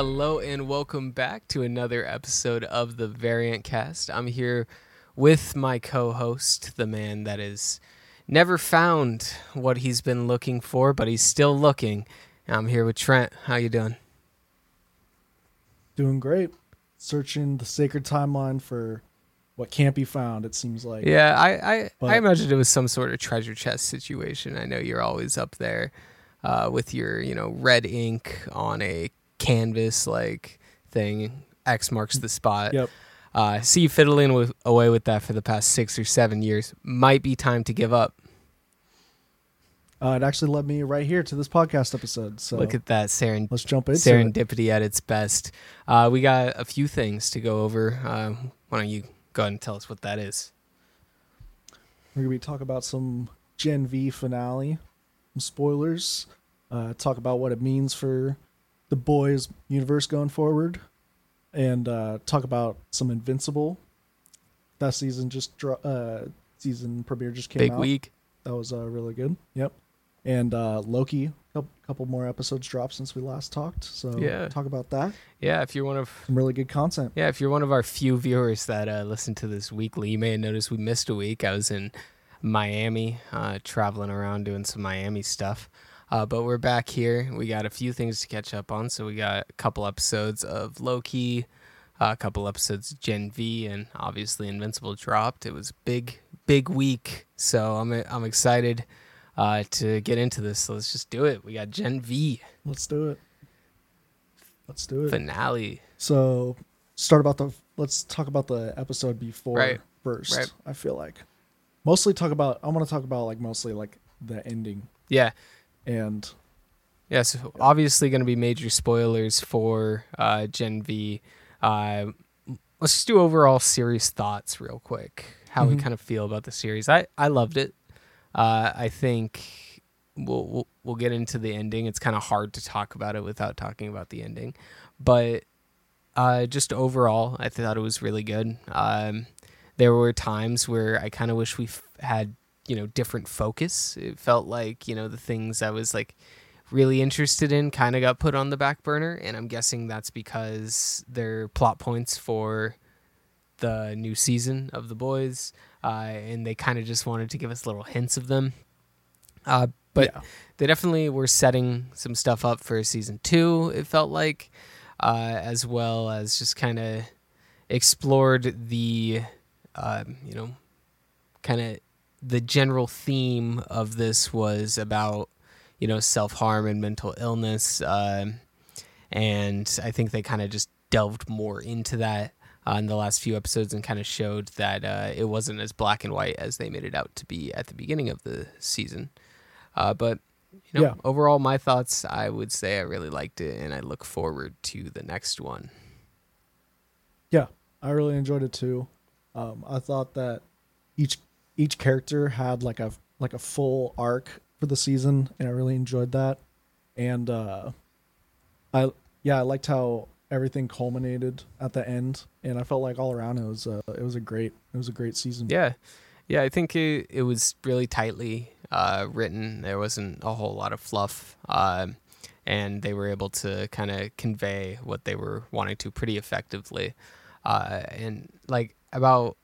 Hello and welcome back to another episode of the Variant Cast. I'm here with my co-host, the man that has never found what he's been looking for, but he's still looking. I'm here with Trent. How you doing? Doing great. Searching the sacred timeline for what can't be found. It seems like. Yeah, I I, But- I imagined it was some sort of treasure chest situation. I know you're always up there uh, with your you know red ink on a canvas like thing. X marks the spot. Yep. Uh, see you fiddling with, away with that for the past six or seven years. Might be time to give up. Uh, it actually led me right here to this podcast episode. So Look at that seren- let's jump into it. serendipity at its best. Uh, we got a few things to go over. Uh, why don't you go ahead and tell us what that is? We're gonna be talk about some Gen V finale, some spoilers. Uh, talk about what it means for the boys universe going forward, and uh, talk about some Invincible. That season just dro- uh, season premiere just came Big out. week. That was uh, really good. Yep. And uh, Loki, a couple more episodes dropped since we last talked. So Yeah. talk about that. Yeah, if you're one of Some really good content. Yeah, if you're one of our few viewers that uh, listen to this weekly, you may have noticed we missed a week. I was in Miami, uh, traveling around doing some Miami stuff. Uh, but we're back here. We got a few things to catch up on. So we got a couple episodes of Loki, uh, a couple episodes of Gen V, and obviously Invincible dropped. It was big, big week. So I'm I'm excited uh, to get into this. So let's just do it. We got Gen V Let's do it. Let's do it. finale. So start about the let's talk about the episode before Right. first. Right. I feel like mostly talk about I want to talk about like mostly like the ending Yeah, and Yeah, so obviously going to be major spoilers for uh, Gen V. Uh, let's just do overall series thoughts real quick. How we Mhm. kind of feel about the series. I I loved it. Uh, I think we'll, we'll we'll get into the ending. It's kind of hard to talk about it without talking about the ending, but uh, just overall, I thought it was really good. Um, there were times where I kind of wish we f- had you know different focus. It felt like you know the things I was like really interested in kind of got put on the back burner and i'm guessing that's because they're plot points for the new season of the boys uh, and they kind of just wanted to give us little hints of them uh, but Yeah. they definitely were setting some stuff up for season two it felt like uh, as well as just kind of explored the um, you know kind of the general theme of this was about you know self harm and mental illness, um, and I think they kind of just delved more into that uh, in the last few episodes and kind of showed that uh, it wasn't as black and white as they made it out to be at the beginning of the season. Uh, but you know, Yeah. overall, my thoughts, I would say I really liked it, and I look forward to the next one. yeah, I really enjoyed it too. Um, I thought that each each character had like a like a full arc for the season, and I really enjoyed that. And uh, I yeah, I liked how everything culminated at the end, and I felt like all around it was uh, it was a great it was a great season. Yeah, yeah. I think it, it was really tightly uh, written. There wasn't a whole lot of fluff, um, and they were able to kind of convey what they were wanting to pretty effectively. Uh, and like about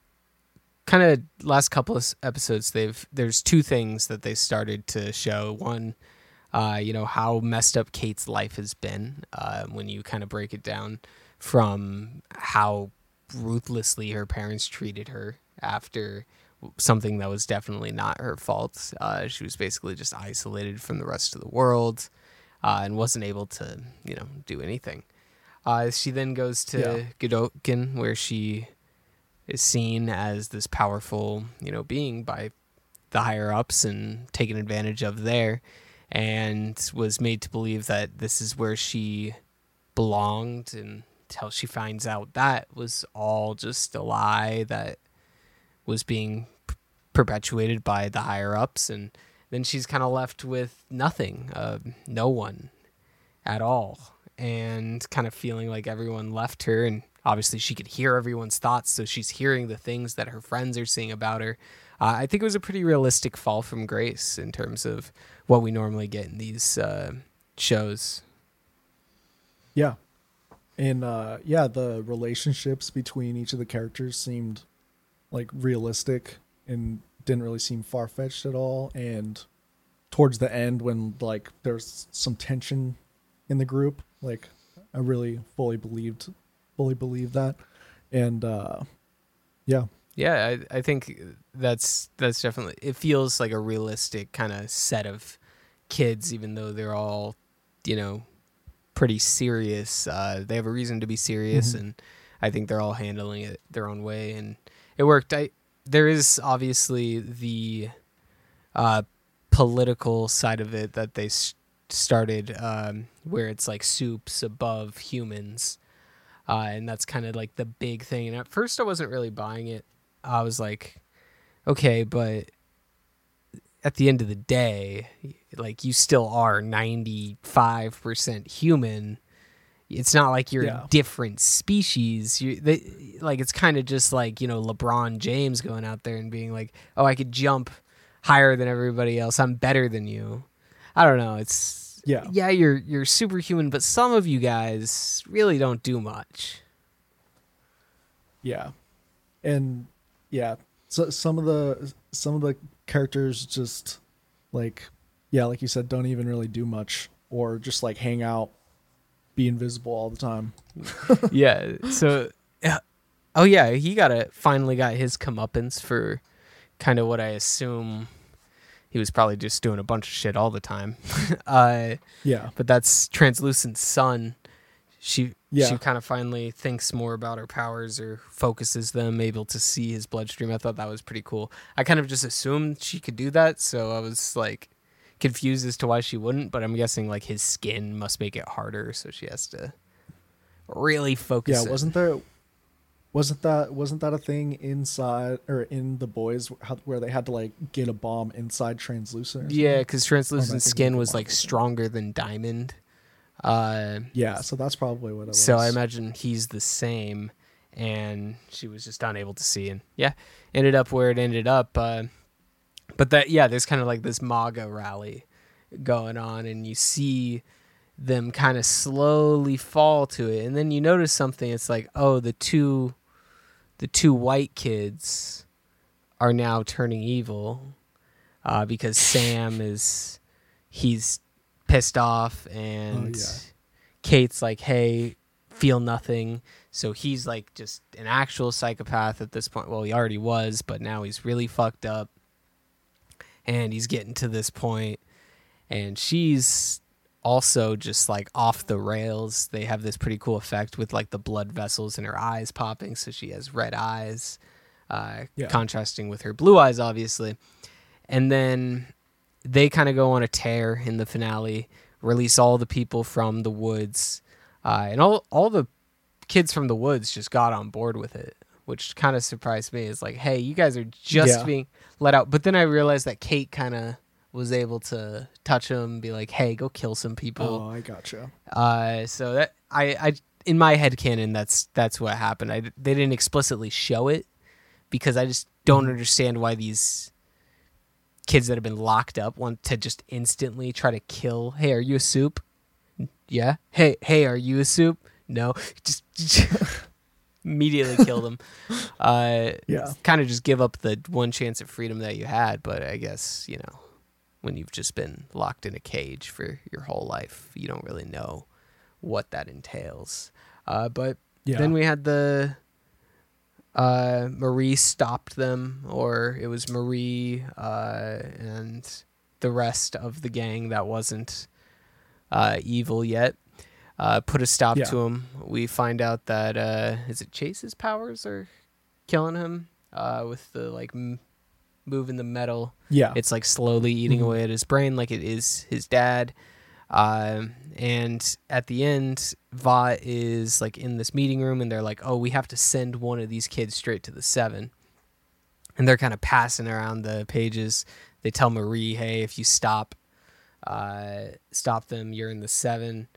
kind of last couple of episodes, they've there's two things that they started to show. One. Uh, you know how messed up Kate's life has been uh, when you kind of break it down from how ruthlessly her parents treated her after something that was definitely not her fault. Uh, she was basically just isolated from the rest of the world uh, and wasn't able to, you know, do anything. Uh, she then goes to Yeah. Godolkin, where she is seen as this powerful, you know, being by the higher ups and taken advantage of there, and was made to believe that this is where she belonged until she finds out that was all just a lie that was being perpetuated by the higher ups. And then she's kind of left with nothing uh, no one at all and kind of feeling like everyone left her and obviously she could hear everyone's thoughts so she's hearing the things that her friends are saying about her uh, i think it was a pretty realistic fall from grace in terms of what we normally get in these uh, shows Yeah. and uh, yeah, the relationships between each of the characters seemed like realistic and didn't really seem far fetched at all. And towards the end, when like there's some tension in the group, like I really fully believed, fully believe that, and uh, yeah, Yeah, I, I think that's that's definitely it feels like a realistic kind of set of kids, even though they're all, you know, pretty serious. Uh, they have a reason to be serious, Mhm. and I think they're all handling it their own way, and it worked. I there is obviously the uh, political side of it that they s- started, um, where it's like soups above humans, uh, and that's kind of like the big thing. And at first, I wasn't really buying it. I was like, okay, but at the end of the day, like you still are 95% human. It's not like you're Yeah. a different species. You they, like it's kind of just like, you know, LeBron James going out there and being like, "Oh, I could jump higher than everybody else. I'm better than you." I don't know. It's Yeah. Yeah, you're you're superhuman, but some of you guys really don't do much. Yeah, and yeah, so some of the some of the characters just like yeah, like you said, don't even really do much or just like hang out, be invisible all the time. yeah. So, yeah. oh yeah, he got a finally got his comeuppance for kind of what I assume he was probably just doing a bunch of shit all the time. uh, Yeah, but that's translucent sun. She Yeah. she kind of finally thinks more about her powers or focuses them, able to see his bloodstream. I thought that was pretty cool. I kind of just assumed she could do that, so I was like confused as to why she wouldn't. But I'm guessing like his skin must make it harder, so she has to really focus. yeah. it. Wasn't there? Wasn't that wasn't that a thing inside or in the boys where they had to like get a bomb inside translucent? Yeah, because translucent skin was like stronger than diamond. Uh, yeah. So that's probably what it was. so I imagine he's the same, and she was just unable to see, and yeah, ended up where it ended up. Uh, but that yeah, there's kind of like this MAGA rally going on, and you see them kind of slowly fall to it, and then you notice something. It's like oh, the two, the two white kids are now turning evil uh, because Sam is he's pissed off and yeah. Kate's like, "Hey, feel nothing." So he's like just an actual psychopath at this point. Well, he already was, but now he's really fucked up. And he's getting to this point and she's also just like off the rails. They have this pretty cool effect with like the blood vessels in her eyes popping, so she has red eyes, uh, Yeah. contrasting with her blue eyes, obviously. And then they kind of go on a tear in the finale, release all the people from the woods, uh, and all all the kids from the woods just got on board with it, which kind of surprised me. It's like, hey, you guys are just Yeah. being let out. But then I realized that Kate kind of was able to touch him, be like, hey, go kill some people. Oh, I gotcha. Uh, so that I, I in my head canon, that's that's what happened. I they didn't explicitly show it because I just don't Mhm. understand why these kids that have been locked up want to just instantly try to kill. Hey, are you a soup? Yeah. Hey, hey, are you a soup? No. Just, immediately kill them. Uh, Yeah. kind of just give up the one chance of freedom that you had. But I guess you know when you've just been locked in a cage for your whole life, you don't really know what that entails. Uh, but Yeah. then we had the uh, Marie stopped them, or it was Marie uh, and the rest of the gang that wasn't uh, evil yet. Uh, put a stop Yeah. to him. We find out that uh, is it Chase's powers are killing him uh, with the like m- moving the metal. Yeah. it's like slowly eating Mhm. away at his brain like it is his dad. Um, and at the end Va is like in this meeting room and they're like oh we have to send one of these kids straight to the seven. And they're kind of passing around the pages. They tell marie hey if you stop uh, stop them you're in the seven.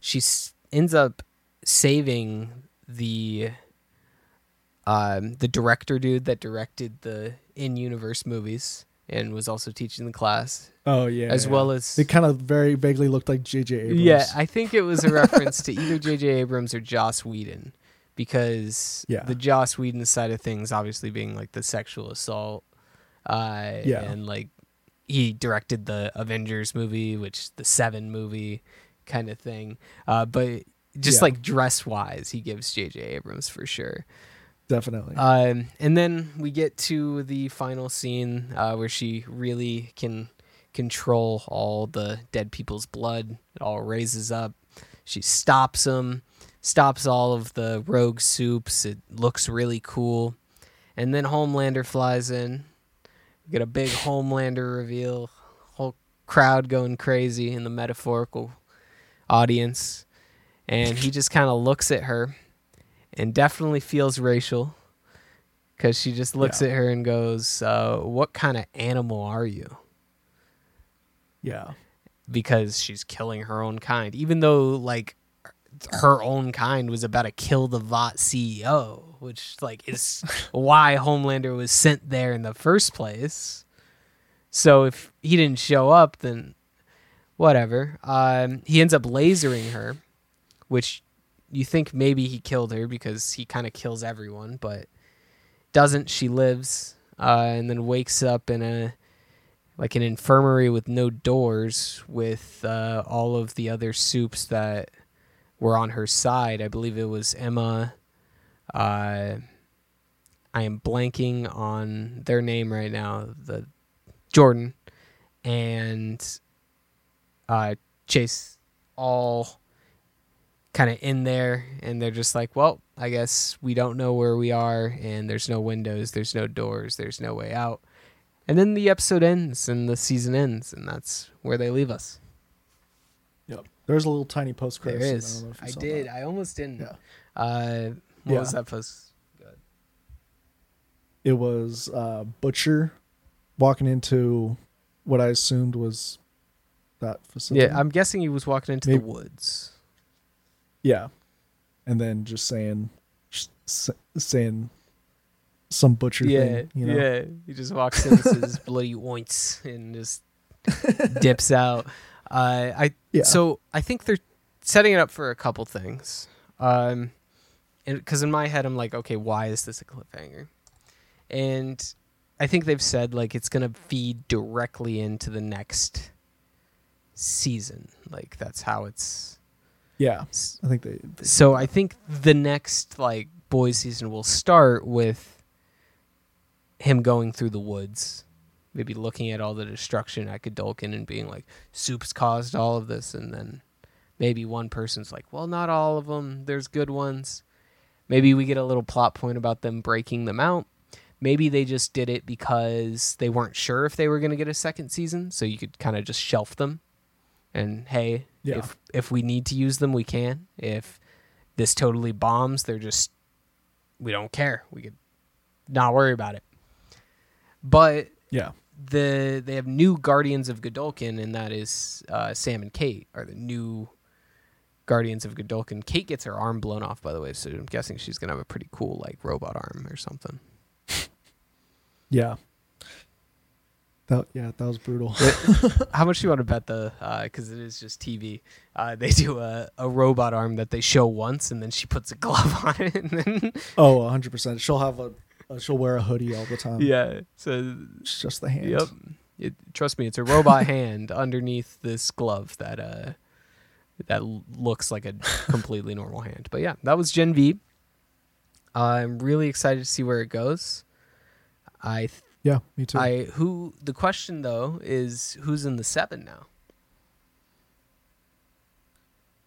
She s- ends up saving the um, the director dude that directed the in-universe movies and was also teaching the class, Oh yeah. as yeah. well as it kind of very vaguely looked like J.J. Abrams. yeah, I think it was a reference to either J.J. Abrams or Joss Whedon, because Yeah. the Joss Whedon side of things, obviously being like the sexual assault, uh, Yeah. and like he directed the Avengers movie, which the Seven movie kind of thing, uh, but just Yeah. like dress wise, he gives J.J. Abrams for sure. Definitely. Um, and then we get to the final scene uh, where she really can control all the dead people's blood. It all raises up. She stops them, stops all of the rogue soups. It looks really cool. And then Homelander flies in. We get a big Homelander reveal. Whole crowd going crazy in the metaphorical audience. And he just kind of looks at her and definitely feels racial because she just looks Yeah. at her and goes, uh, "What kind of animal are you?" yeah. Because she's killing her own kind, even though like her own kind was about to kill the Vought CEO, which like is why Homelander was sent there in the first place. So if he didn't show up, then whatever. Um, he ends up lasering her, which you think maybe he killed her because he kind of kills everyone, but doesn't. She lives, uh, and then wakes up in a like an infirmary with no doors, with uh, all of the other soups that were on her side. I believe it was Emma. Uh, I am blanking on their name right now. The Jordan and uh, Chase all kind of in there, and they're just like, well, I guess we don't know where we are, and there's no windows, there's no doors, there's no way out. And then the episode ends and the season ends, and that's where they leave us. Yep. There's a little tiny post There credits. is. I, don't know if I did. that. I almost didn't. Yeah. Uh, what Yeah. was that post? Good It was uh, Butcher walking into what I assumed was that facility. Yeah, I'm guessing he was walking into Maybe- the woods. Yeah, and then just saying, just saying some butcher yeah, thing. You know? yeah. He just walks in, says bloody oints, and just dips out. Uh, I Yeah. so I think they're setting it up for a couple things. Um, because in my head I'm like, okay, why is this a cliffhanger? And I think they've said like it's gonna feed directly into the next season. Like that's how it's. Yeah. I think they. they So I think the next like boys season will start with him going through the woods, maybe looking at all the destruction at Godolkin and being like, "Soup's caused all of this," and then maybe one person's like, "Well, not all of them. There's good ones." Maybe we get a little plot point about them breaking them out. Maybe they just did it because they weren't sure if they were going to get a second season, so you could kind of just shelf them. And hey, Yeah. if if we need to use them, we can. If this totally bombs, they're just we don't care. We could not worry about it. But yeah. the they have new Guardians of Godolkin, and that is uh, Sam and Kate are the new Guardians of Godolkin. Kate gets her arm blown off, by the way, so I'm guessing she's gonna have a pretty cool like robot arm or something. Yeah. That yeah, that was brutal. How much do you want to bet the? Because it is just TV. Uh, they do a, a robot arm that they show once, and then she puts a glove on it, and then oh, 100. percent She'll have a. Uh, she'll wear a hoodie all the time. yeah. So It's just the hand. Yep. It, trust me, it's a robot hand underneath this glove that uh that looks like a completely normal hand. But yeah, that was Gen V. I'm really excited to see where it goes. I th- Yeah. Me too. I who the question though is who's in the seven now?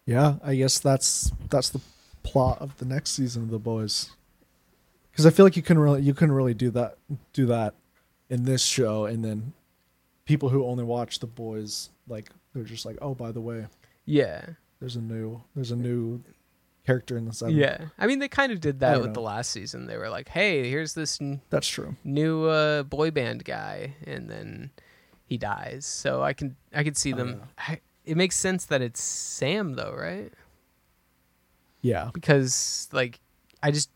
yeah. I guess that's that's the plot of the next season of the boys. Because I feel like you couldn't really you couldn't really do that do that in this show, and then people who only watch the boys like they're just like, oh, by the way, Yeah. there's a new there's a new character in the seven. Yeah. I mean they kind of did that with the last season. They were like, "Hey, here's this n- that's true. new uh, boy band guy," and then he dies. So I can I can see them. I, it makes sense that it's Sam though, right? Yeah, Because like I just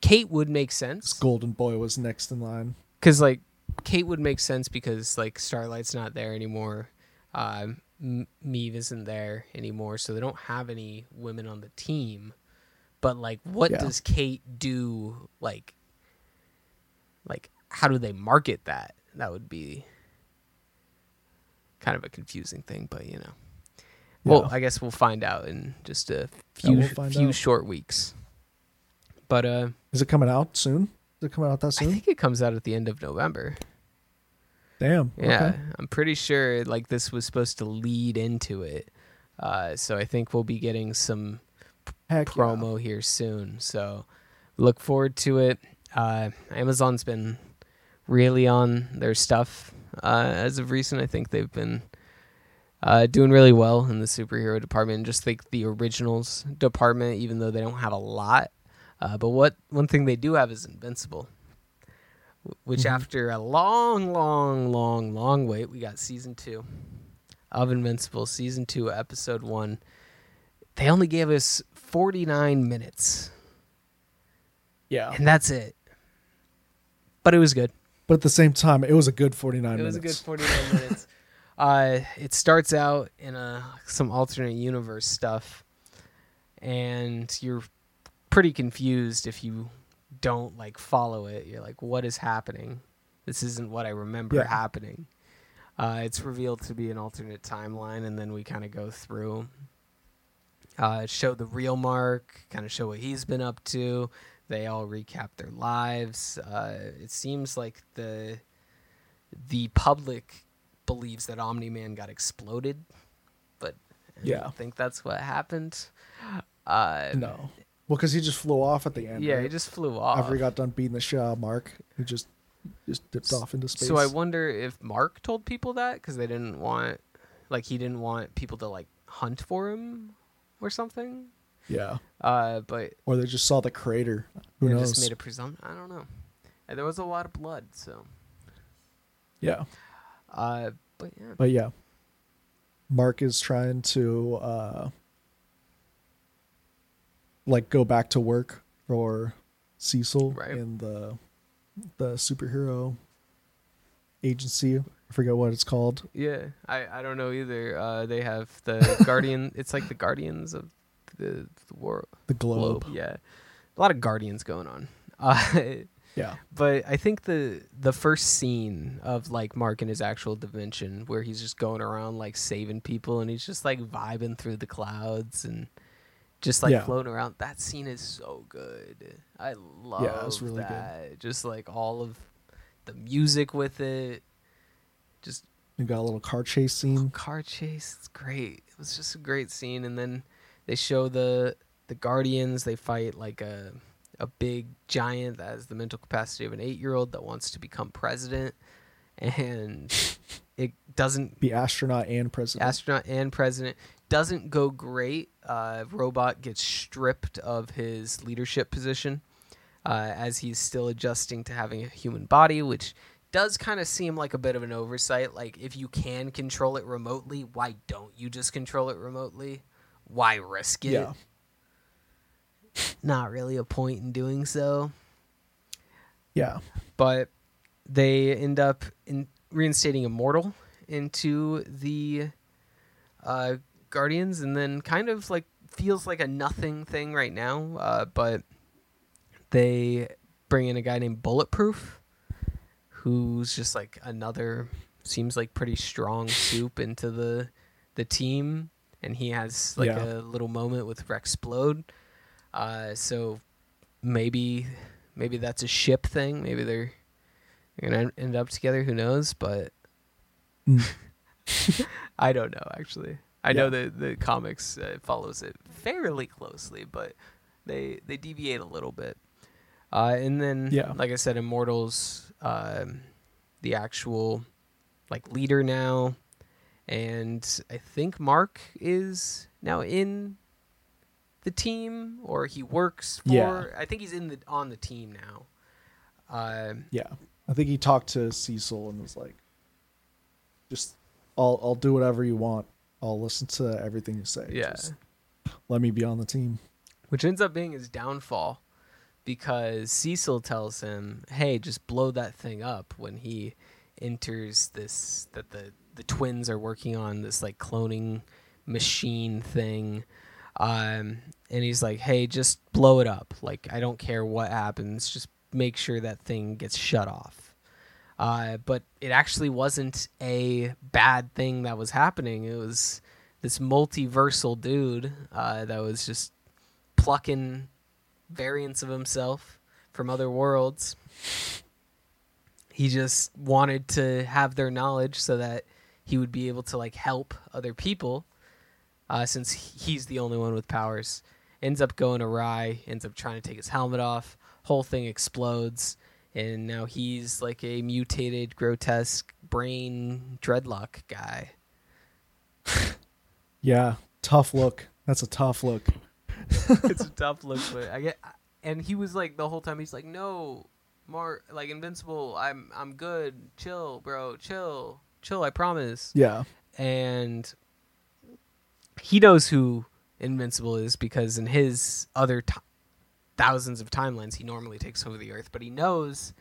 Kate would make sense Golden Boy was next in line. because like Kate would make sense because like Starlight's not there anymore. Um, M- Maeve isn't there anymore, so they don't have any women on the team. But like, what Yeah. does Kate do? Like, like how do they market that? That would be kind of a confusing thing, but you know. Well, I guess we'll find out in just a Yeah, few we'll few out. short weeks. But uh, Is it coming out soon? Is it coming out that soon? I think it comes out at the end of November. Damn. Yeah, Okay. I'm pretty sure like this was supposed to lead into it. Uh, so I think we'll be getting some Heck yeah. promo here soon. So look forward to it. Uh, Amazon's been really on their stuff uh, as of recent. I think they've been uh, doing really well in the superhero department. Just like the originals department, even though they don't have a lot. Uh, but what one thing they do have is Invincible, which Mhm. after a long, long, long, long wait, we got season two of Invincible, season two, episode one. They only gave us 49 minutes, Yeah. and that's it. But it was good. But at the same time, it was a good 49 It minutes. was a good 49 minutes. Uh, it starts out in a some alternate universe stuff, and you're pretty confused if you don't like follow it. You're like, "What is happening? This isn't what I remember Yeah. happening." Uh, it's revealed to be an alternate timeline, and then we kind of go through, uh, show the real Mark, kind of show what he's been up to. They all recap their lives. Uh, it seems like the the public believes that Omni Man got exploded, but I Yeah. don't think that's what happened. Uh, No. Well, because he just flew off at the end. yeah, right? he just flew off. After he got done beating the shit out of Mark, he just just dipped off into space. So I wonder if Mark told people that because they didn't want, like, he didn't want people to like hunt for him or something. yeah. Uh, but Or they just saw the crater. Who they knows? just made a presumption. I don't know. And there was a lot of blood, so. yeah. Uh, but yeah. But yeah. Mark is trying to uh like go back to work for Cecil Right. in the the superhero agency. I forget what it's called. Yeah, I, I don't know either. Uh, they have the Guardian. It's like the Guardians of the, the world. The globe. Yeah, a lot of Guardians going on. Uh, Yeah. but I think the the first scene of like Mark in his actual dimension, where he's just going around like saving people, and he's just like vibing through the clouds and just like Yeah. floating around. That scene is so good. I love yeah, it it's really good. that. Just like all of the music with it. Just You got a little car chase scene. Oh, car chase it's great it was just a great scene and then they show the the guardians they fight like a a big giant that has the mental capacity of an eight year old that wants to become president and it doesn't Be astronaut and president. astronaut and president doesn't go great uh robot gets stripped of his leadership position uh, as he's still adjusting to having a human body which does kind of seem like a bit of an oversight like if you can control it remotely why don't you just control it remotely why risk it yeah. not really a point in doing so Yeah. but they end up in reinstating Immortal into the uh, Guardians, and then kind of like feels like a nothing thing right now. Uh, but they bring in a guy named Bulletproof, who's just like another seems like pretty strong soup into the the team, and he has like Yeah. a little moment with Rex Splode. Uh, so maybe maybe that's a ship thing. Maybe they're, they're gonna end up together. Who knows? But Mm. I don't know. Actually, I know Yeah. that the comics uh, follows it fairly closely, but they they deviate a little bit. Uh, and then, Yeah. like I said, Immortals, um, the actual like leader now, and I think Mark is now in the team, or he works for. Yeah. I think he's in the on the team now. Uh, Yeah. I think he talked to Cecil and was like, just, I'll, I'll do whatever you want. I'll listen to everything you say. yeah. Just let me be on the team. which ends up being his downfall because Cecil tells him, "Hey, just blow that thing up." When he enters this, that the the twins are working on this like cloning machine thing, um, and he's like, "Hey, just blow it up. Like I don't care what happens. Just make sure that thing gets shut off." Uh, but it actually wasn't a bad thing that was happening. It was this multiversal dude uh, that was just plucking variants of himself from other worlds. He just wanted to have their knowledge so that he would be able to like help other people. Uh, since he's the only one with powers, ends up going awry. Ends up trying to take his helmet off. Whole thing explodes, and now he's like a mutated, grotesque brain dreadlock guy. Yeah, tough look. That's a tough look. it's a tough look, but I get. And he was like the whole time. He's like, "No, more like invincible. I'm I'm good. Chill, bro. Chill, chill. I promise." Yeah, And he knows who invincible is because in his other t- thousands of timelines, he normally takes over the Earth. But he knows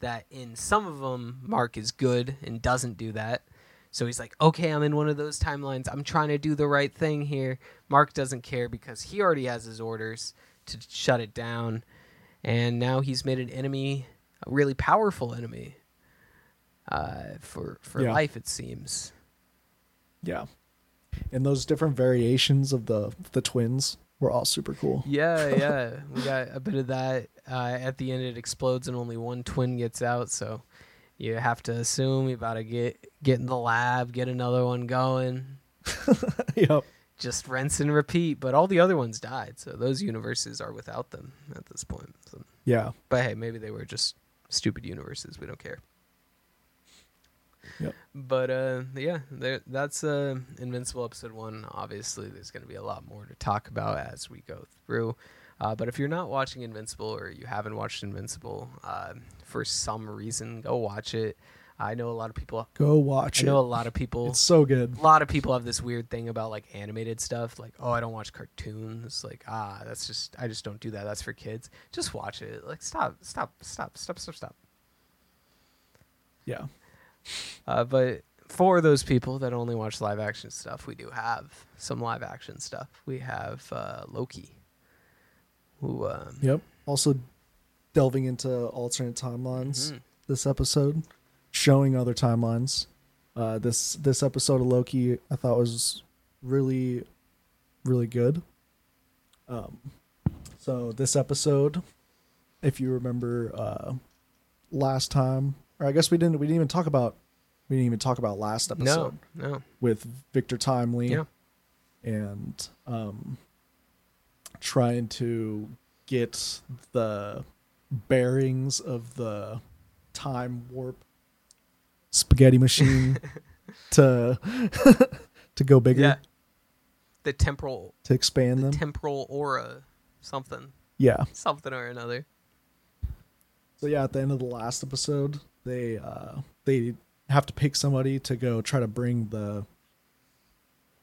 that in some of them, Mark is good and doesn't do that. So he's like, okay, I'm in one of those timelines. I'm trying to do the right thing here. Mark doesn't care because he already has his orders to shut it down. And now he's made an enemy, a really powerful enemy, uh, for for Yeah. life. It seems. yeah. And those different variations of the the twins were all super cool. Yeah, yeah, we got a bit of that. Uh, at the end, it explodes and only one twin gets out. So you have to assume you about to get get in the lab, get another one going. yep. just rinse and repeat. But all the other ones died, so those universes are without them at this point. So, Yeah. but hey, maybe they were just stupid universes. We don't care. Yep. But uh, yeah, there, that's uh, Invincible episode one. Obviously, there's going to be a lot more to talk about as we go through. Uh, but if you're not watching Invincible or you haven't watched Invincible uh, for some reason, go watch it. I know a lot of people. Go watch it. I know a lot of people It's so good. a lot of people have this weird thing about like animated stuff like oh i don't watch cartoons like ah that's just i just don't do that that's for kids just watch it like stop stop stop stop stop stop Yeah. Uh, but for those people that only watch live action stuff we do have some live action stuff we have uh, loki who um, Yep. Also delving into alternate timelines mhm. this episode, showing other timelines. Uh, this this episode of Loki I thought was really really good. Um, so this episode, if you remember, uh, last time, or I guess we didn't we didn't even talk about we didn't even talk about last episode no no with Victor Timely Yeah. and um, trying to get the bearings of the time warp spaghetti machine to to go bigger yeah the temporal to expand the them. temporal aura something yeah. something or another So yeah, at the end of the last episode, they uh they have to pick somebody to go try to bring the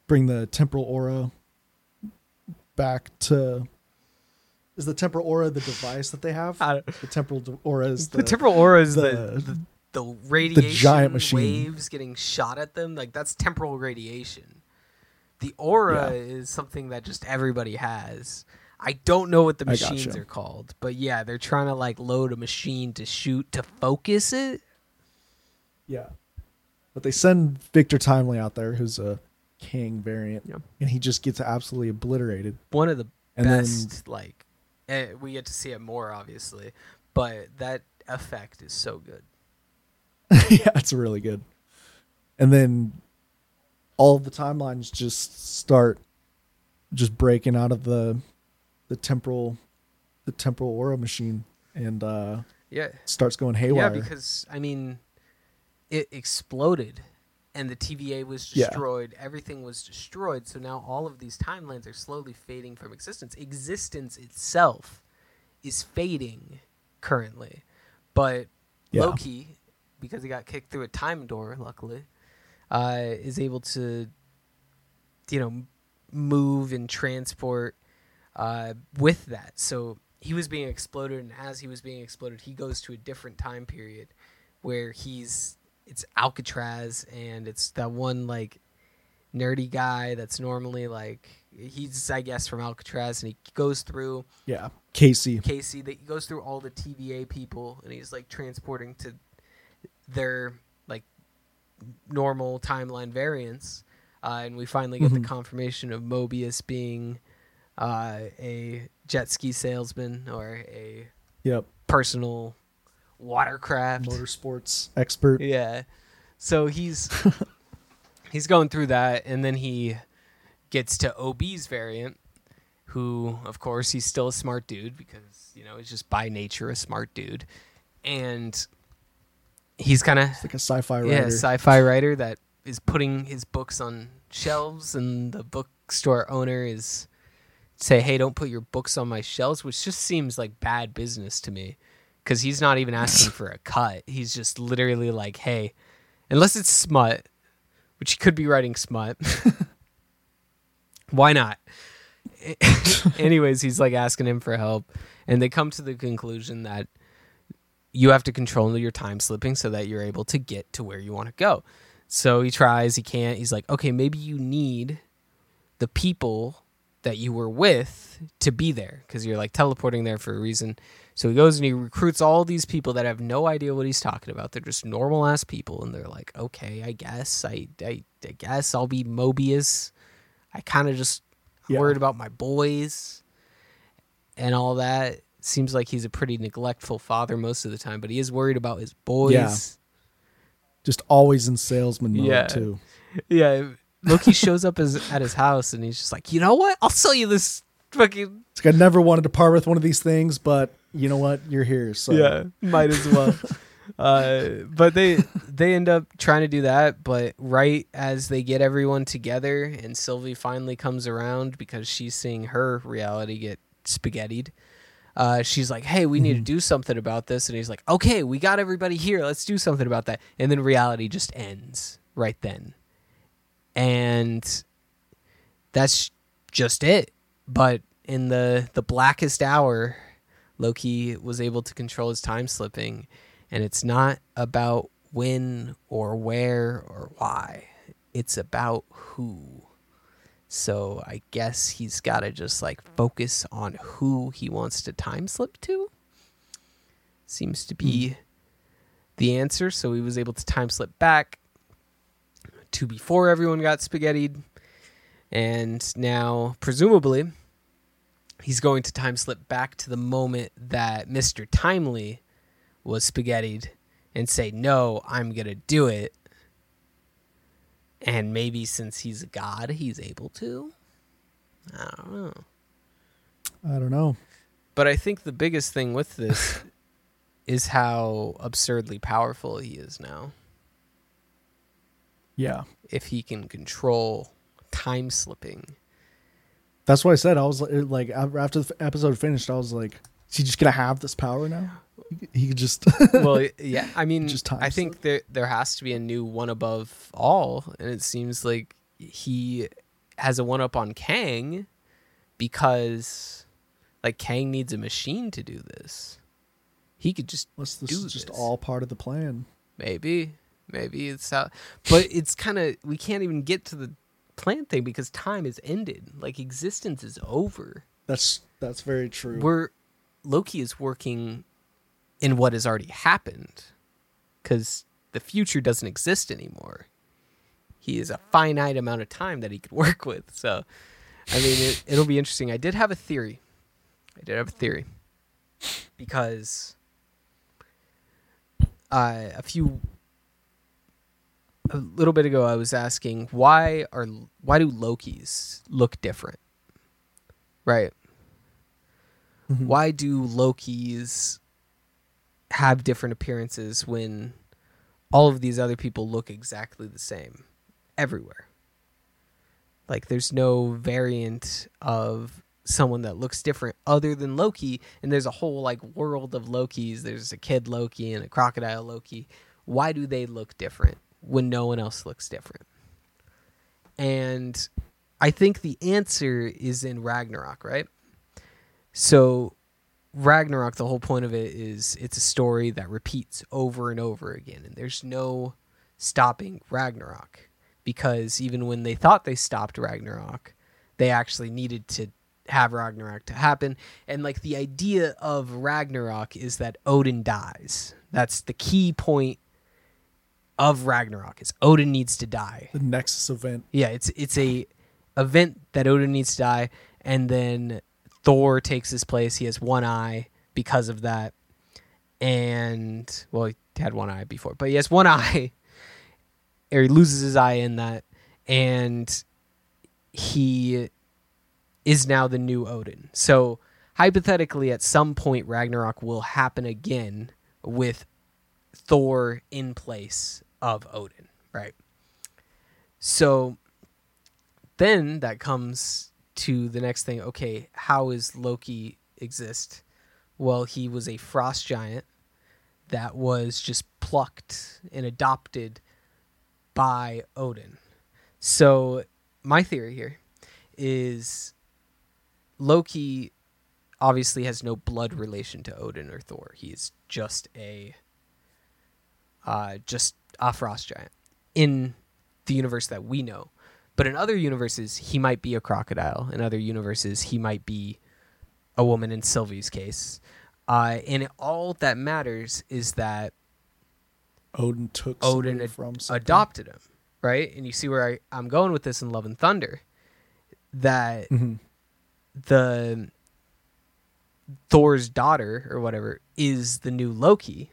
bring the temporal aura back to is the temporal aura the device that they have? The temporal aura is the, the, temporal aura is the, the- the, the radiation giant machine. waves getting shot at them. Like that's temporal radiation. The aura Yeah. is something that just everybody has. I don't know what the machines gotcha. are called, but yeah, they're trying to like load a machine to shoot to focus it. Yeah. But they send Victor Timely out there who's a king variant and he just gets absolutely obliterated. One of the And then- best like eh, we get to see it more obviously, but that effect is so good. yeah, it's really good. And then all the timelines just start just breaking out of the the temporal the temporal aura machine and uh Yeah. starts going haywire. Yeah, because I mean, it exploded, and the TVA was Yeah. destroyed. Everything was destroyed. So now all of these timelines are slowly fading from existence. Existence itself is fading currently, but Yeah. Loki, because he got kicked through a time door, luckily, uh, is able to, you know, move and transport uh, with that. So he was being exploded, and as he was being exploded, he goes to a different time period where he's it's Alcatraz, and it's that one like nerdy guy that's normally like he's I guess from Alcatraz, and he goes through Yeah, Casey. Casey that he goes through all the TVA people, and he's like transporting to their like normal timeline variants, uh, and we finally get Mhm. the confirmation of Mobius being uh, a jet ski salesman or a Yep, personal watercraft. motorsports expert. Yeah. So he's he's going through that and then he gets to OB's variant who of course he's still a smart dude because you know he's just by nature a smart dude and he's kind of like a sci-fi writer. yeah, sci-fi writer that is putting his books on shelves and the bookstore owner is say, "Hey, don't put your books on my shelves," which just seems like bad business to me cuz he's not even asking for a cut. He's just literally like, "Hey, unless it's smut, which he could be writing smut. Why not?" Anyways, he's like asking him for help and they come to the conclusion that you have to control your time slipping so that you're able to get to where you want to go. So he tries, he can't. He's like, okay, maybe you need the people that you were with to be there because you're like teleporting there for a reason. So he goes and he recruits all these people that have no idea what he's talking about. They're just normal ass people, and they're like, okay, I guess I I, I guess I'll be Mobius. I kind of just Yeah. worried about my boys and all that. Seems like he's a pretty neglectful father most of the time, but he is worried about his boys. Yeah. Just always in salesman mode Yeah. too. Yeah, Loki shows up as, at his house and he's just like, you know what? I'll sell you this fucking It's like I never wanted to part with one of these things, but you know what? You're here, so yeah, might as well. uh, but they they end up trying to do that, but right as they get everyone together and Sylvie finally comes around because she's seeing her reality get spaghettied. Uh, she's like, "Hey, we need to do something about this," and he's like, "Okay, we got everybody here. Let's do something about that." And then reality just ends right then, and that's just it. But in the the blackest hour, Loki was able to control his time slipping, and it's not about when or where or why. It's about who. So I guess he's got to just like focus on who he wants to time slip to. Seems to be hmm. the answer. So he was able to time slip back to before everyone got spaghettied. And now, presumably, he's going to time slip back to the moment that Mr. Timely was spaghettied and say, No, I'm going to do it. And maybe since he's a god, he's able to. I don't know. I don't know. But I think the biggest thing with this is how absurdly powerful he is now. Yeah, If he can control time slipping. that's what I said. I was uh, like, like after the episode finished, I was like, is he just gonna have this power now? He- could just well, yeah. I mean, Just I think there there has to be a new one above all, and it seems like he has a one up on Kang because like Kang needs a machine to do this. He could just Unless this do is just this. all part of the plan. maybe maybe it's how, but it's kind of we can't even get to the plant thing because time is ended. Like existence is over. That's that's very true. We're Loki is working in what has already happened because the future doesn't exist anymore. He is a finite amount of time that he could work with. So, I mean, it, it'll be interesting. I did have a theory. I did have a theory because uh, a few a little bit ago I was asking why are why do Lokis look different? Right Mhm. why do Lokis have different appearances when all of these other people look exactly the same everywhere? Like there's no variant of someone that looks different other than Loki and there's a whole like world of Lokis. There's a kid Loki and a crocodile Loki. Why do they look different when no one else looks different? And I think the answer is in Ragnarok, right? So Ragnarok, the whole point of it is it's a story that repeats over and over again, and there's no stopping Ragnarok because even when they thought they stopped Ragnarok, they actually needed to have Ragnarok to happen. And like the idea of Ragnarok is that Odin dies. That's the key point of Ragnarok is Odin needs to die. The Nexus event. Yeah, it's it's a event that Odin needs to die, and then Thor takes his place. He has one eye because of that, and well, he had one eye before, but he has one eye, or he loses his eye in that, and he is now the new Odin. So hypothetically, at some point, Ragnarok will happen again with Thor in place of Odin, right? So then that comes to the next thing. Okay, how is Loki exist? Well, he was a frost giant that was just plucked and adopted by Odin. So my theory here is Loki obviously has no blood relation to Odin or Thor. He is just a uh, just a frost giant in the universe that we know. But in other universes, he might be a crocodile. In other universes, he might be a woman. In Sylvie's case, uh, and all that matters is that Odin took Odin ad- from something. adopted him, right? And you see where I, I'm going with this in Love and Thunder. That Mhm. the Thor's daughter or whatever is the new Loki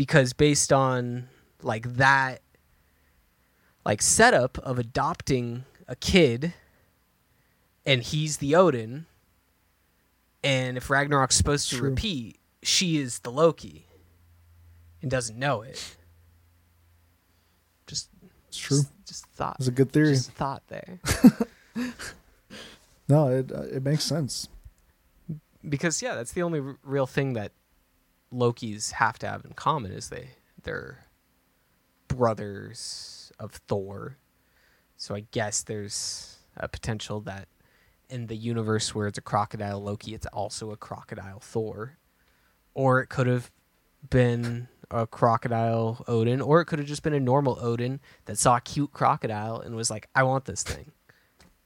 because based on like that like setup of adopting a kid and he's the Odin and if Ragnarok's supposed to repeat she is the Loki and doesn't know it just It's true. just, just thought It's a good theory. just thought there No, it uh, it makes sense. because yeah, that's the only r- real thing that Loki's have to have in common is they they're brothers of Thor. So I guess there's a potential that in the universe where it's a crocodile Loki, it's also a crocodile Thor, or it could have been a crocodile Odin, or it could have just been a normal Odin that saw a cute crocodile and was like, "I want this thing."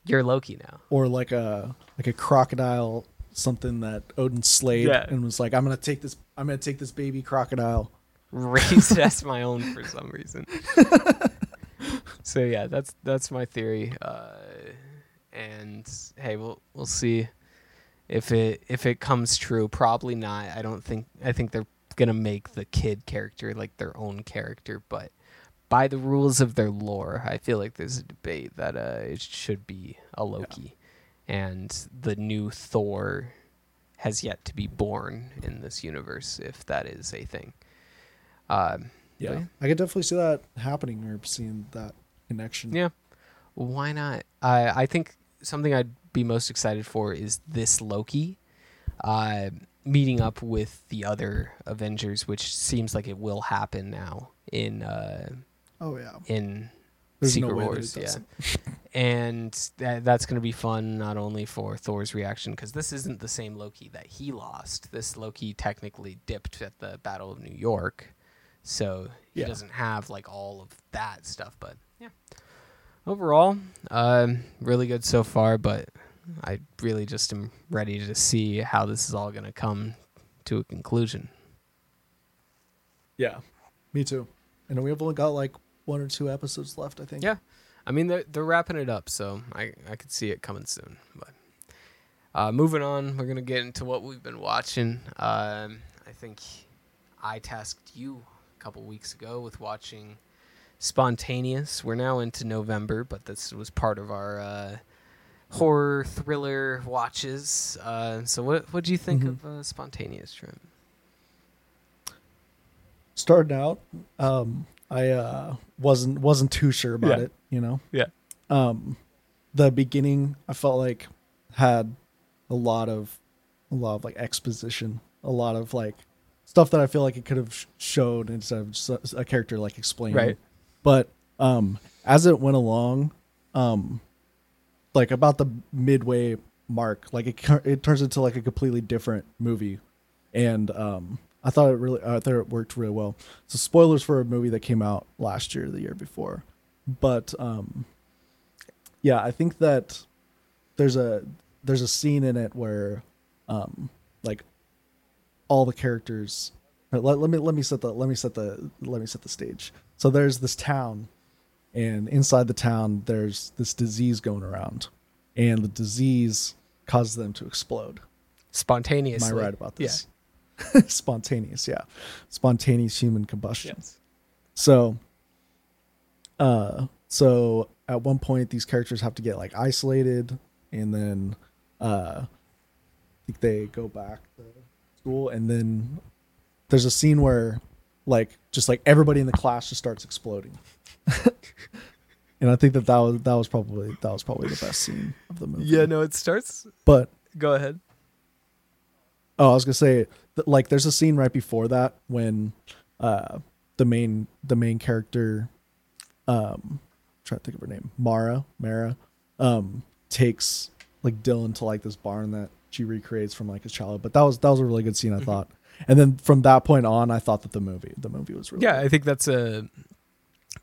You're Loki now. Or like a like a crocodile, something that Odin slayed Yeah. and was like, I'm gonna take this. I'm gonna take this baby crocodile. raised it as my own for some reason. so yeah, that's that's my theory. Uh, and hey, we'll we'll see if it if it comes true. Probably not. I don't think. I think they're gonna make the kid character like their own character, but by the rules of their lore, I feel like there's a debate that uh, it should be a Loki, and the new Thor has yet to be born in this universe, if that is a thing. Um, Yeah, But- I could definitely see that happening or seeing that connection. Yeah. Why not? I I think something I'd be most excited for is this Loki uh, meeting up with the other Avengers, which seems like it will happen now in uh, Oh yeah. in There's Secret no way Wars. that it Yeah, and that, that's going to be fun not only for Thor's reaction because this isn't the same Loki that he lost. This Loki technically dipped at the Battle of New York, so he Yeah. doesn't have like all of that stuff. But yeah, overall, um, really good so far. But I really just am ready to see how this is all going to come to a conclusion. Yeah, me too. And we've only got like one or two episodes left, I think. Yeah. I mean, they're, they're wrapping it up, so I, I could see it coming soon. But uh, moving on, we're going to get into what we've been watching. Um, I think I tasked you a couple weeks ago with watching Spontaneous. We're now into November, but this was part of our uh, horror thriller watches. Uh, so, what what do you think Mhm. of uh, Spontaneous, Trim? Starting out, um, I uh, wasn't wasn't too sure about Yeah. it. You know. Yeah. Um, the beginning I felt like had a lot of a lot of like exposition, a lot of like stuff that I feel like it could have sh- showed instead of just a, a character like explaining. Right. But um, as it went along, um, like about the midway mark. Like it it turns into like a completely different movie, and um, I thought it really I thought it worked really well. So spoilers for a movie that came out last year, the year before, but um, yeah, I think that there's a there's a scene in it where um, like all the characters. Let, let me let me set the let me set the let me set the stage. So there's this town, and inside the town there's this disease going around, and the disease causes them to explode. Spontaneously. Am. I right about Yeah. this? Spontaneous, yeah, spontaneous human combustion. Yes. So, uh, so at one point these characters have to get like isolated, and then uh, I think they go back to school, and then there's a scene where like just like everybody in the class just starts exploding. and I think that that was that was probably that was probably the best scene of the movie. Yeah, no, it starts. But Go ahead. Oh, I was gonna say, th- like, there's a scene right before that when uh, the main the main character, um, trying to think of her name, Mara, Mara, um, takes like Dylan to like this barn that she recreates from like his childhood. But that was that was a really good scene, I thought. And then from that point on, I thought that the movie the movie was really Yeah, good. I think that's a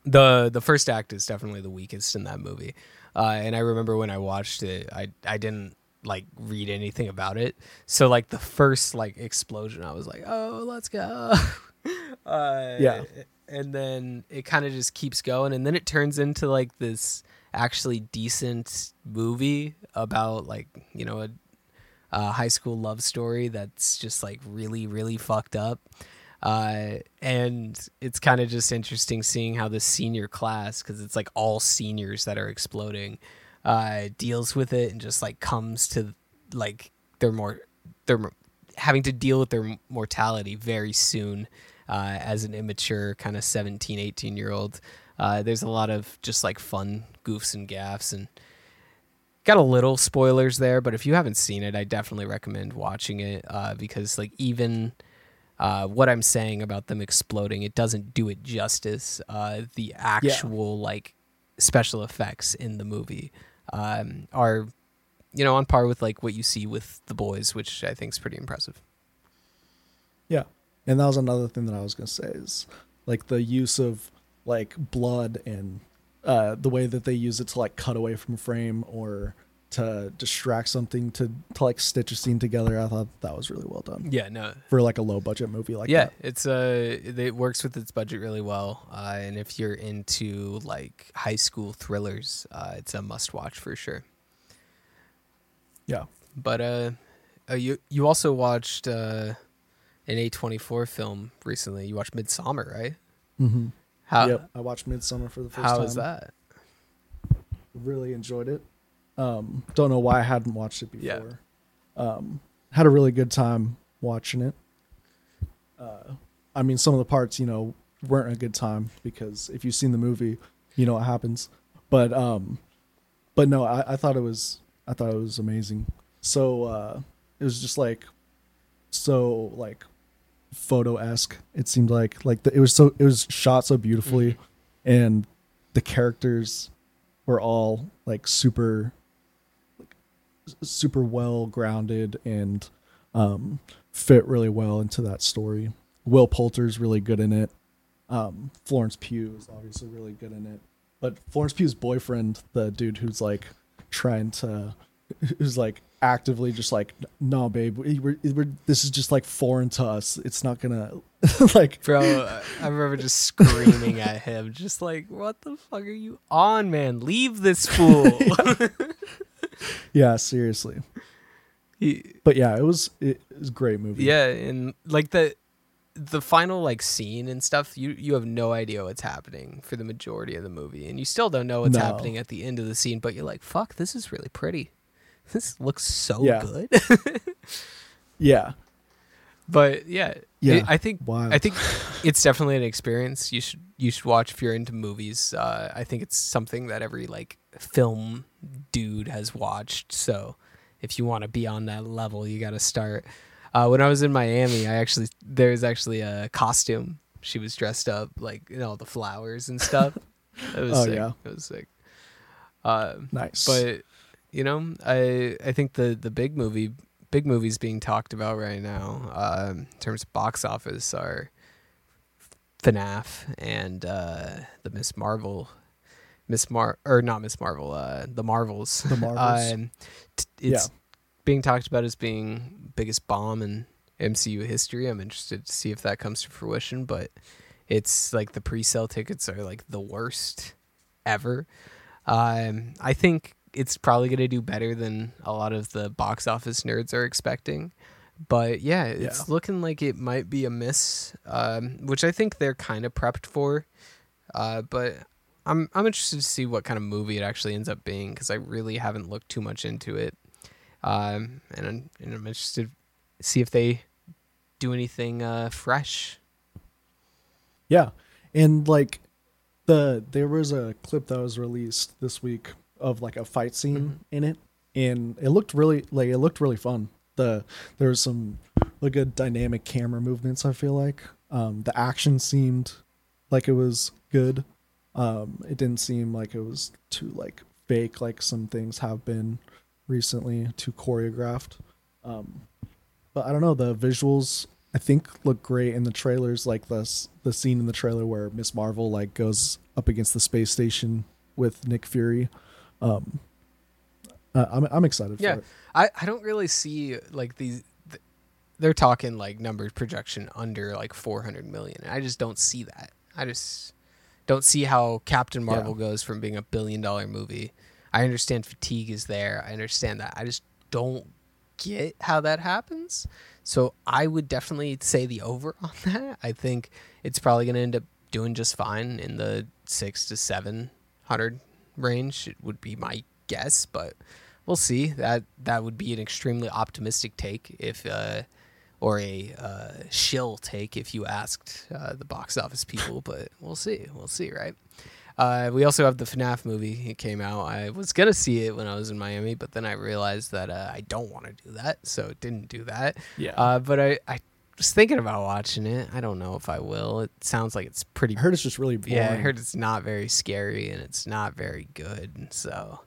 the the first act is definitely the weakest in that movie. Uh, and I remember when I watched it, I I didn't like read anything about it. So like the first like explosion, I was like, oh, let's go. uh, Yeah. And then it kind of just keeps going, and then it turns into like this actually decent movie about like you know a, a high school love story that's just like really really fucked up uh, and it's kind of just interesting seeing how the senior class because it's like all seniors that are exploding uh, deals with it and just like comes to like they're more they're having to deal with their mortality very soon uh, as an immature kind of 17 18 year old uh, there's a lot of just like fun goofs and gaffs and got a little spoilers there but if you haven't seen it i definitely recommend watching it uh, because like even uh, what I'm saying about them exploding, it doesn't do it justice. Uh, the actual like special effects in the movie um, are, you know, on par with like what you see with the boys, which I think is pretty impressive. Yeah. And that was another thing that I was to say is like the use of like blood and uh, the way that they use it to like cut away from frame or to distract something to, to like stitch a scene together. I thought that was really well done Yeah, no, for like a low budget movie like that. yeah, that. it's uh, it works with its budget really well. Uh, and if you're into like high school thrillers, uh, it's a must watch for sure. Yeah. But uh, uh you you also watched uh an A24 film recently. You watched Midsommar, right? Mm-hmm. How yep. I watched Midsommar for the first how time. is that? Really enjoyed it. Um, don't know why I hadn't watched it Yeah. before. Um, had a really good time watching it. Uh, I mean, some of the parts, you know, weren't a good time because if you've seen the movie, you know what happens. But um, but no, I, I thought it was I thought it was amazing. So uh, it was just like so like photo esque. It seemed like like the, it was so it was shot so beautifully, and the characters were all like super super well grounded and um fit really well into that story. Will Poulter's really good in it. Um Florence Pugh is obviously really good in it. But Florence Pugh's boyfriend, the dude who's like trying to who's like actively just like no babe we- we're, we're, this is just like foreign to us it's not gonna like Bro, I remember just screaming at him, just like, "What the fuck are you on, man? Leave this fool!" yeah seriously He- but yeah it was it, was a great movie yeah, and like the the final like scene and stuff, you you have no idea what's happening for the majority of the movie, and you still don't know what's No. happening at the end of the scene. But you're like, "Fuck, this is really pretty. This looks so Yeah. good." yeah but yeah, Yeah. it- I think Wild. I think it's definitely an experience you should you should watch if you're into movies. Uh, I think it's something that every like film dude has watched. So if you want to be on that level, you got to start. Uh, when I was in Miami, I actually there was actually a costume. She was dressed up like you know the flowers and stuff. It was Oh, sick. yeah. it was sick. Uh, nice but you know, I I think the the big movie big movies being talked about right now um, in terms of box office are FNAF and uh, the Miss Marvel, Miss Mar or not Miss Marvel, uh, the Marvels. The Marvels. Um, t- it's being talked about as being biggest bomb in MCU history. I'm interested to see if that comes to fruition, but it's like the pre-sale tickets are like the worst ever. Um, I think it's probably going to do better than a lot of the box office nerds are expecting. But yeah, it's Yeah. looking like it might be a miss, um, which I think they're kind of prepped for. Uh, but I'm I'm interested to see what kind of movie it actually ends up being because I really haven't looked too much into it. Um, and I'm, and I'm interested to see if they do anything uh, fresh. Yeah, and like the there was a clip that was released this week of like a fight scene Mhm. in it, and it looked really like it looked really fun. The there was some really good dynamic camera movements. I feel like um, the action seemed like it was good. Um, it didn't seem like it was too like fake, like some things have been recently, too choreographed. Um, but I don't know the visuals. I think look great in the trailers, like the the scene in the trailer where Miss Marvel like goes up against the space station with Nick Fury. Um, uh, I'm I'm excited Yeah. for it. I, I don't really see like these. th- They're talking like numbers projection under like 400 million. I just don't see that. I just don't see how Captain Yeah. Marvel goes from being a billion dollar movie. I understand fatigue is there. I understand that. I just don't get how that happens. So I would definitely say the over on that. I think it's probably going to end up doing just fine in the six to seven hundred range. It would be my guess, but we'll see. That that would be an extremely optimistic take if, uh, or a uh, shill take if you asked uh, the box office people. but we'll see. We'll see, right? Uh, we also have the FNAF movie. It came out. I was gonna see it when I was in Miami, but then I realized that uh, I don't want to do that, so it didn't do that. Yeah, Uh, but I, I was thinking about watching it. I don't know if I will. It sounds like it's pretty. I heard it's just really boring. yeah, I heard it's not very scary and it's not very good. So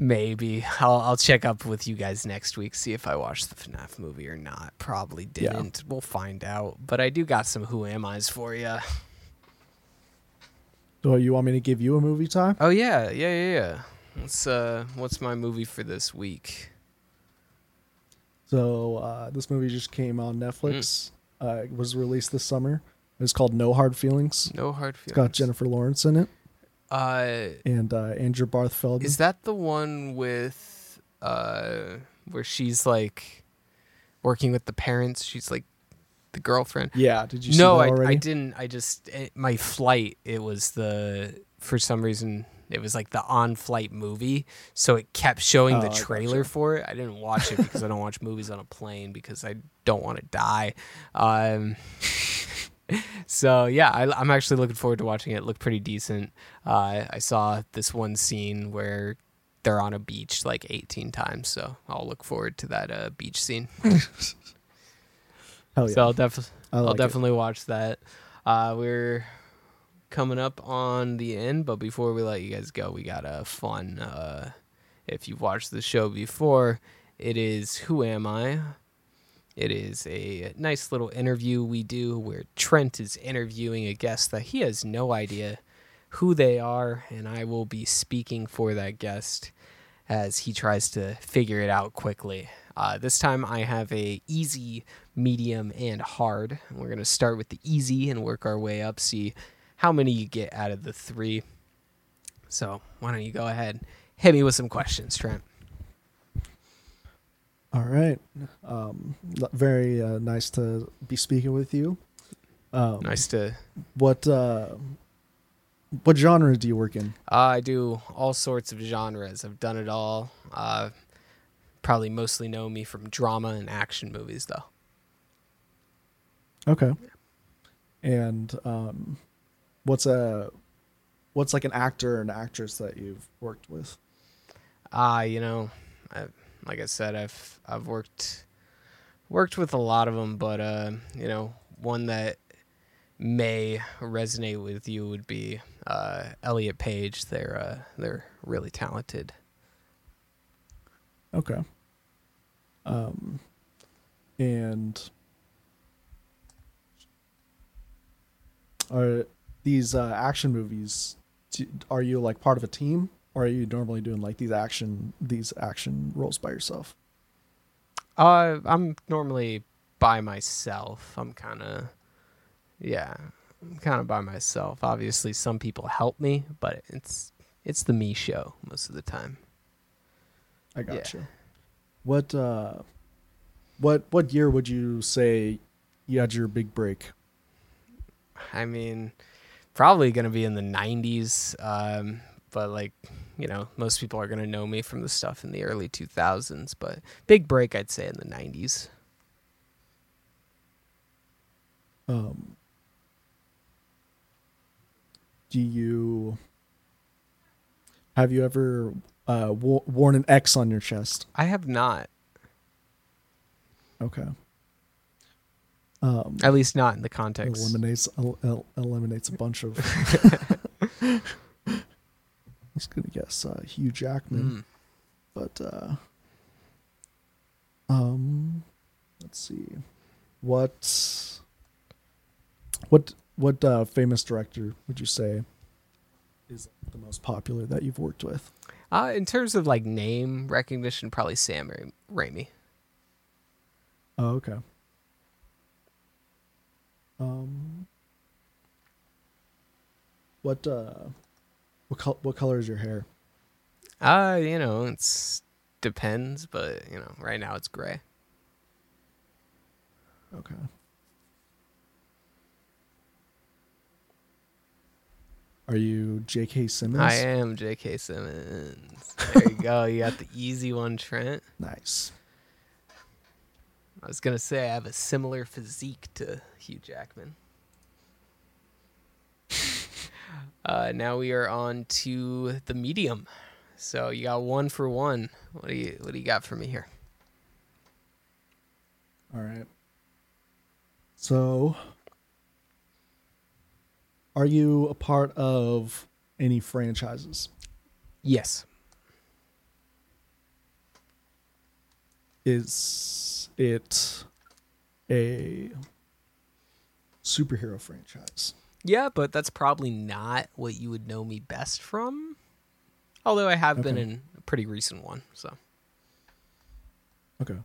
maybe I'll I'll check up with you guys next week, see if I watched the FNAF movie or not. Probably didn't. We'll find out. But I do got some Who Am I's for you. So you want me to give you a movie time? Oh yeah, yeah, yeah, yeah. What's uh, what's my movie for this week? So uh, this movie just came on Netflix. Hmm. Uh, it was released this summer. It's called No Hard Feelings. No hard It's feelings. got Jennifer Lawrence in it Uh, and uh, Andrew Barth Feldman. Is that the one with uh where she's like working with the parents? She's like the girlfriend. yeah, did you see no, I, already? I didn't. I just eh, my flight. It was the for some reason it was like the on-flight movie, so it kept showing Oh, the trailer for it. I didn't watch it because I don't watch movies on a plane because I don't want to die. Um, so yeah, I, I'm actually looking forward to watching it. It looked pretty decent. Uh, I saw this one scene where they're on a beach like 18 times, so I'll look forward to that uh, beach scene. Hell yeah. So I'll definitely I I'll like it. definitely watch that. Uh, we're coming up on the end, but before we let you guys go, we got a fun. Uh, if you've watched the show before, it is Who Am I? It is a nice little interview we do where Trent is interviewing a guest that he has no idea who they are, and I will be speaking for that guest as he tries to figure it out quickly. Uh, this time I have a easy, medium, and hard. We're gonna start with the easy and work our way up. See how many you get out of the three. So why don't you go ahead, hit me with some questions, Trent? All right. Um, very uh, nice to be speaking with you. Um, Nice to. What uh, what genre do you work in? Uh, I do all sorts of genres. I've done it all. Uh, probably mostly know me from drama and action movies, though. Okay. And um, what's a what's like an actor or an actress that you've worked with? Ah, you know, I, like I said, I've I've worked worked with a lot of them, but uh, you know, one that may resonate with you would be uh, Elliot Page. They're uh, they're really talented Okay. Um, and are these uh, action movies? Are you like part of a team, or are you normally doing like these action these action roles by yourself? Uh, I'm normally by myself. I'm kind of, yeah, I'm kind of by myself. Obviously, some people help me, but it's it's the me show most of the time. I Yeah. got you. What uh, what what year would you say you had your big break? I mean, probably gonna be in the '90s, um, but like, you know, most people are gonna know me from the stuff in the early 2000s. But big break, I'd say in the '90s. Um, do you have you ever uh, wo- worn an X on your chest? I have not, Okay. Um, at least not in the context. eliminates el- el- eliminates a bunch of. I was gonna guess uh, Hugh Jackman, Mm. but uh, um, let's see, what what what uh, famous director would you say is the most popular that you've worked with? Uh, in terms of like name recognition, probably Sam Ra- Raimi. Oh, okay. Um, what uh, what col- what color is your hair? Uh, you know, it's depends, but you know, right now it's gray. Okay. Are you J.K. Simmons? I am J.K. Simmons. There you go. You got the easy one, Trent. Nice. I was gonna say I have a similar physique to Hugh Jackman. Uh, now we are on to the medium. So you got one for one. What do you What do you got for me here? All right. So, are you a part of any franchises? Yes. Is it a superhero franchise? Yeah, but that's probably not what you would know me best from. Although I have been in a pretty recent one, so Okay.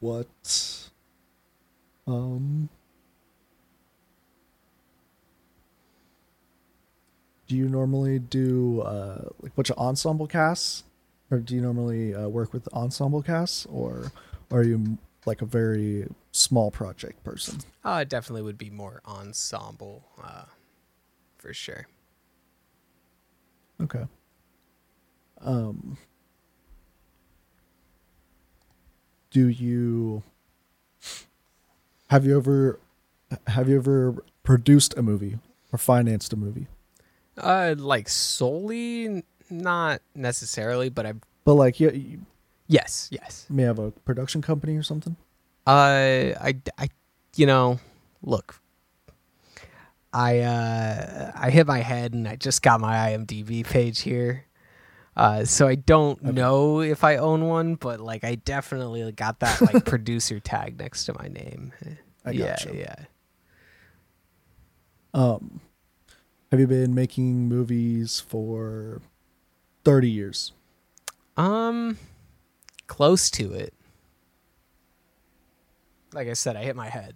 What um do you normally do uh like bunch of ensemble casts or do you normally uh, work with ensemble casts or, or are you like a very small project person. Uh, it definitely would be more ensemble, uh, for sure. okay. Um do you have you ever have you ever produced a movie or financed a movie? Uh, like solely, not necessarily, but I but like you yes, yes. may have a production company or something Uh, I, I, you know, look, I, uh, I hit my head and I just got my IMDb page here. Uh, so I don't Okay. know if I own one, but like I definitely got that like producer tag next to my name. I yeah, gotcha. yeah. um have you been making movies for 30 years Um, close to it. Like I said, I hit my head.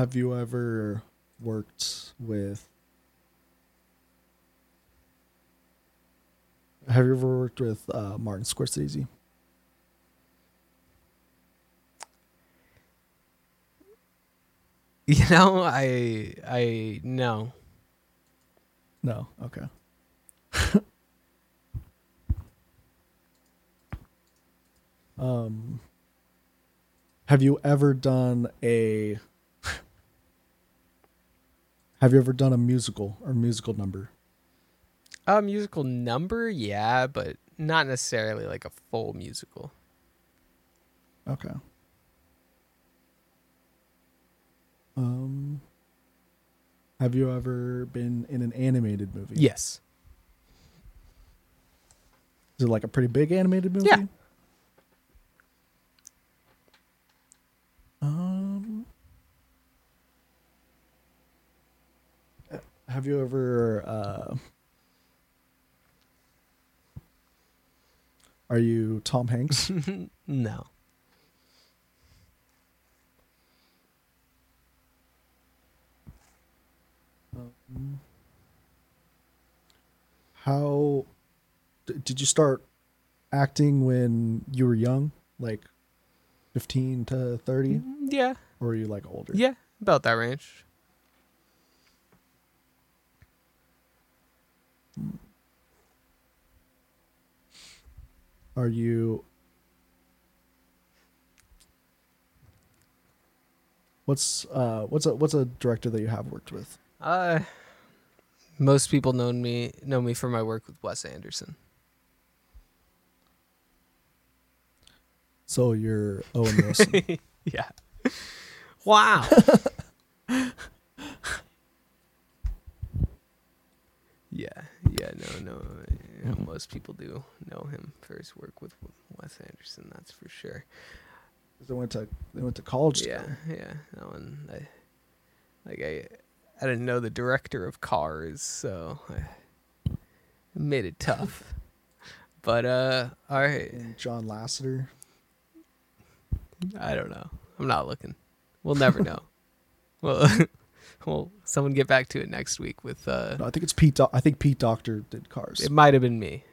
have you ever worked with have you ever worked with uh, martin scorsese You know, I, I no. No okay um have you ever done a have you ever done a musical or musical number A musical number, yeah, but not necessarily like a full musical. Okay. Um, have you ever been in an animated movie? Yes. Is it like a pretty big animated movie? Yeah. Um. Have you ever? Uh, are you Tom Hanks? No. How d- did you start acting when you were young, like fifteen to thirty, Mm, Yeah. or were you like older? Yeah. About that range. Are you? What's uh what's a what's a director that you have worked with? Uh, most people know me know me for my work with Wes Anderson. So you're Owen Wilson. yeah. Wow. yeah. Yeah. No. No. yeah, hmm. Most people do know him for his work with Wes Anderson. That's for sure. they went to they went to college. Yeah. together. Yeah. That one. I like. I. I didn't know the director of Cars, so I it made it tough. But uh, all right. And John Lasseter. I don't know. I'm not looking. We'll never know. well, well, someone get back to it next week with. uh No, I think it's Pete. Do- I think Pete Docter did Cars. It might have been me.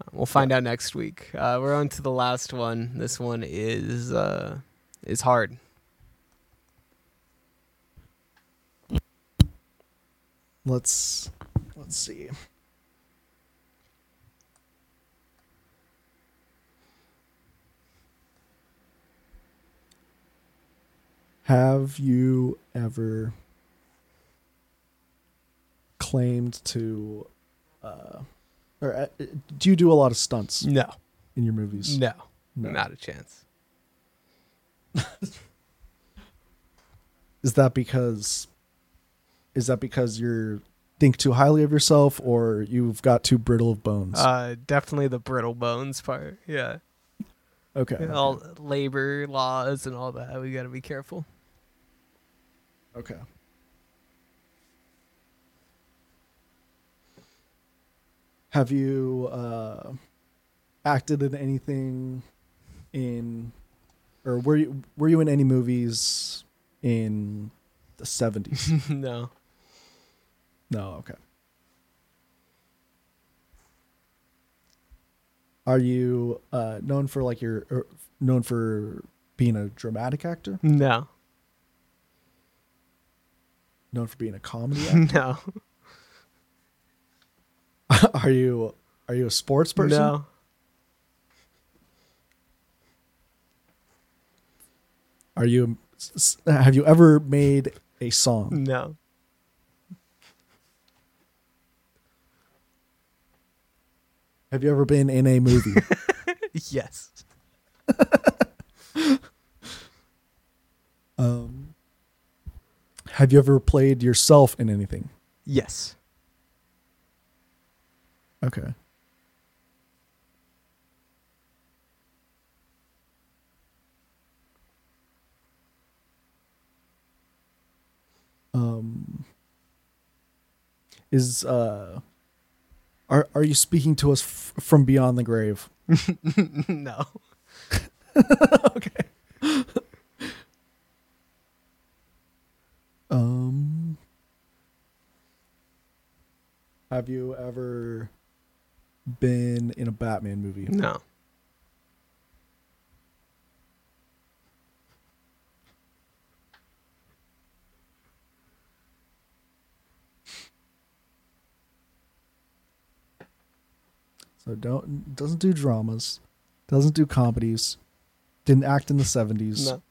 Uh, We'll find out next week. Uh, we're on to the last one. This one is uh, is hard. Let's let's see. Have you ever claimed to uh or uh, do you do a lot of stunts No, in your movies? no, No. not a chance. Is that because is that because you're think too highly of yourself or you've got too brittle of bones? Uh, definitely the brittle bones part. Yeah, okay. all labor laws and all that. We got to be careful. Okay. Have you uh, acted in anything in, or were you were you in any movies in the seventies? no, no. Okay. Are you uh, known for like your er, known for being a dramatic actor? no, Known for being a comedy actor? no, are you are you a sports person? no. Are you have you ever made a song? No. Have you ever been in a movie? Yes. um Have you ever played yourself in anything? Yes. Okay. Um is uh are are you speaking to us f- from beyond the grave? no. okay. um Have you ever been in a Batman movie? No. So don't doesn't do dramas, doesn't do comedies, didn't act in the 70s. No.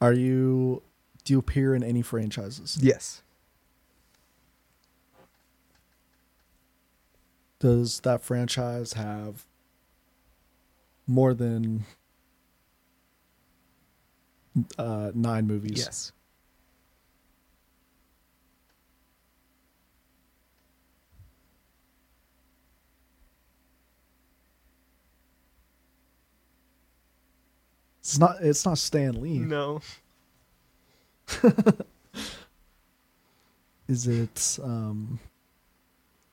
Are you do you appear in any franchises? Yes. Does that franchise have more than uh, nine movies. Yes. It's not. It's not Stan Lee. No. Is it? Um,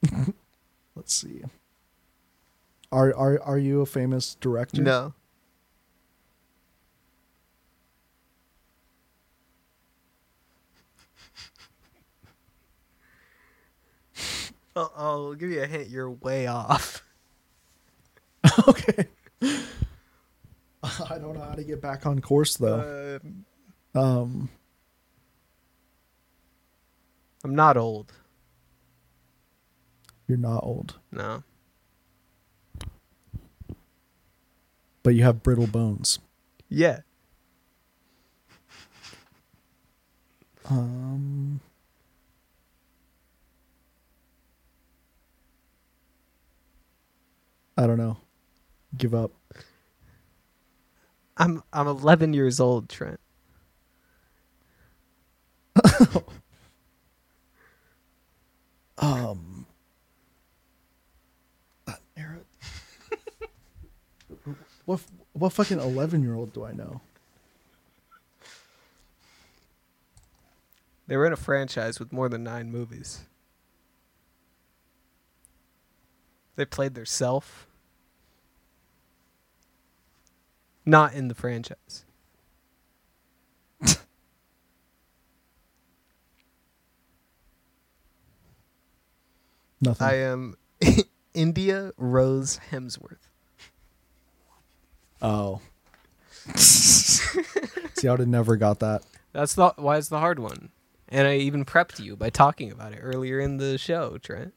let's see. Are are are you a famous director? No. I'll, I'll give you a hint. You're way off. okay. I don't know how to get back on course though. Um, Um, I'm not old. you're not old, No. but you have brittle bones. Yeah. Um, I don't know. Give up. I'm I'm 11 years old, Trent. Um, that era. what what fucking eleven year old do I know? They were in a franchise with more than nine movies. They played their self. Not in the franchise. Nothing. I am India Rose Hemsworth. oh. See, I would have never got that. That's the why it's the hard one. And I even prepped you by talking about it earlier in the show, Trent.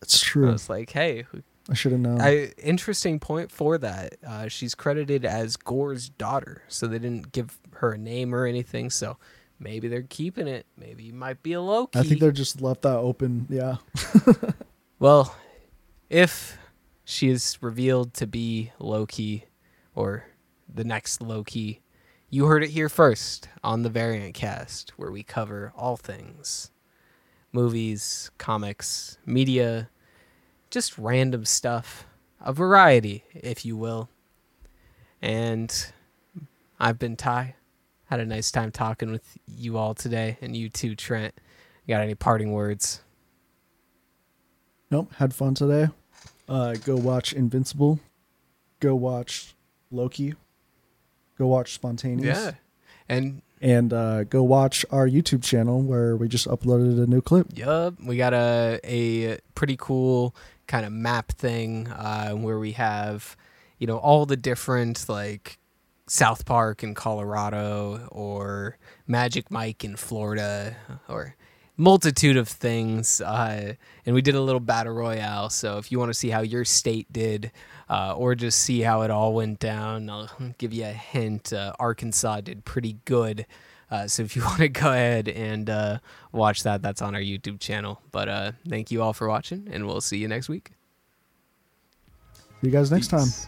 I true. was like, hey, I should have known. I interesting point for that. Uh, she's credited as Gorr's daughter, so they didn't give her a name or anything. So maybe they're keeping it. Maybe it might be a Loki. I think they're just left that open. Yeah. well, if she is revealed to be Loki or the next Loki, you heard it here first on the Variant Cast, where we cover all things movies, comics, media, just random stuff, a variety, if you will. And I've been Ty. Had a nice time talking with you all today, and you too, Trent. got any parting words? Nope. Had fun today. Uh, go watch Invincible. Go watch Loki. Go watch Spontaneous. Yeah. And And uh, go watch our YouTube channel where we just uploaded a new clip. Yup, we got a a pretty cool kind of map thing uh, where we have, you know, all the different like South Park in Colorado or Magic Mike in Florida or multitude of things. Uh, and we did a little battle royale. So if you want to see how your state did, uh, or just see how it all went down, I'll give you a hint. Uh, Arkansas did pretty good. Uh, so if you want to go ahead and uh, watch that, that's on our YouTube channel. But uh, thank you all for watching, and we'll see you next week. See you guys next time. Peace.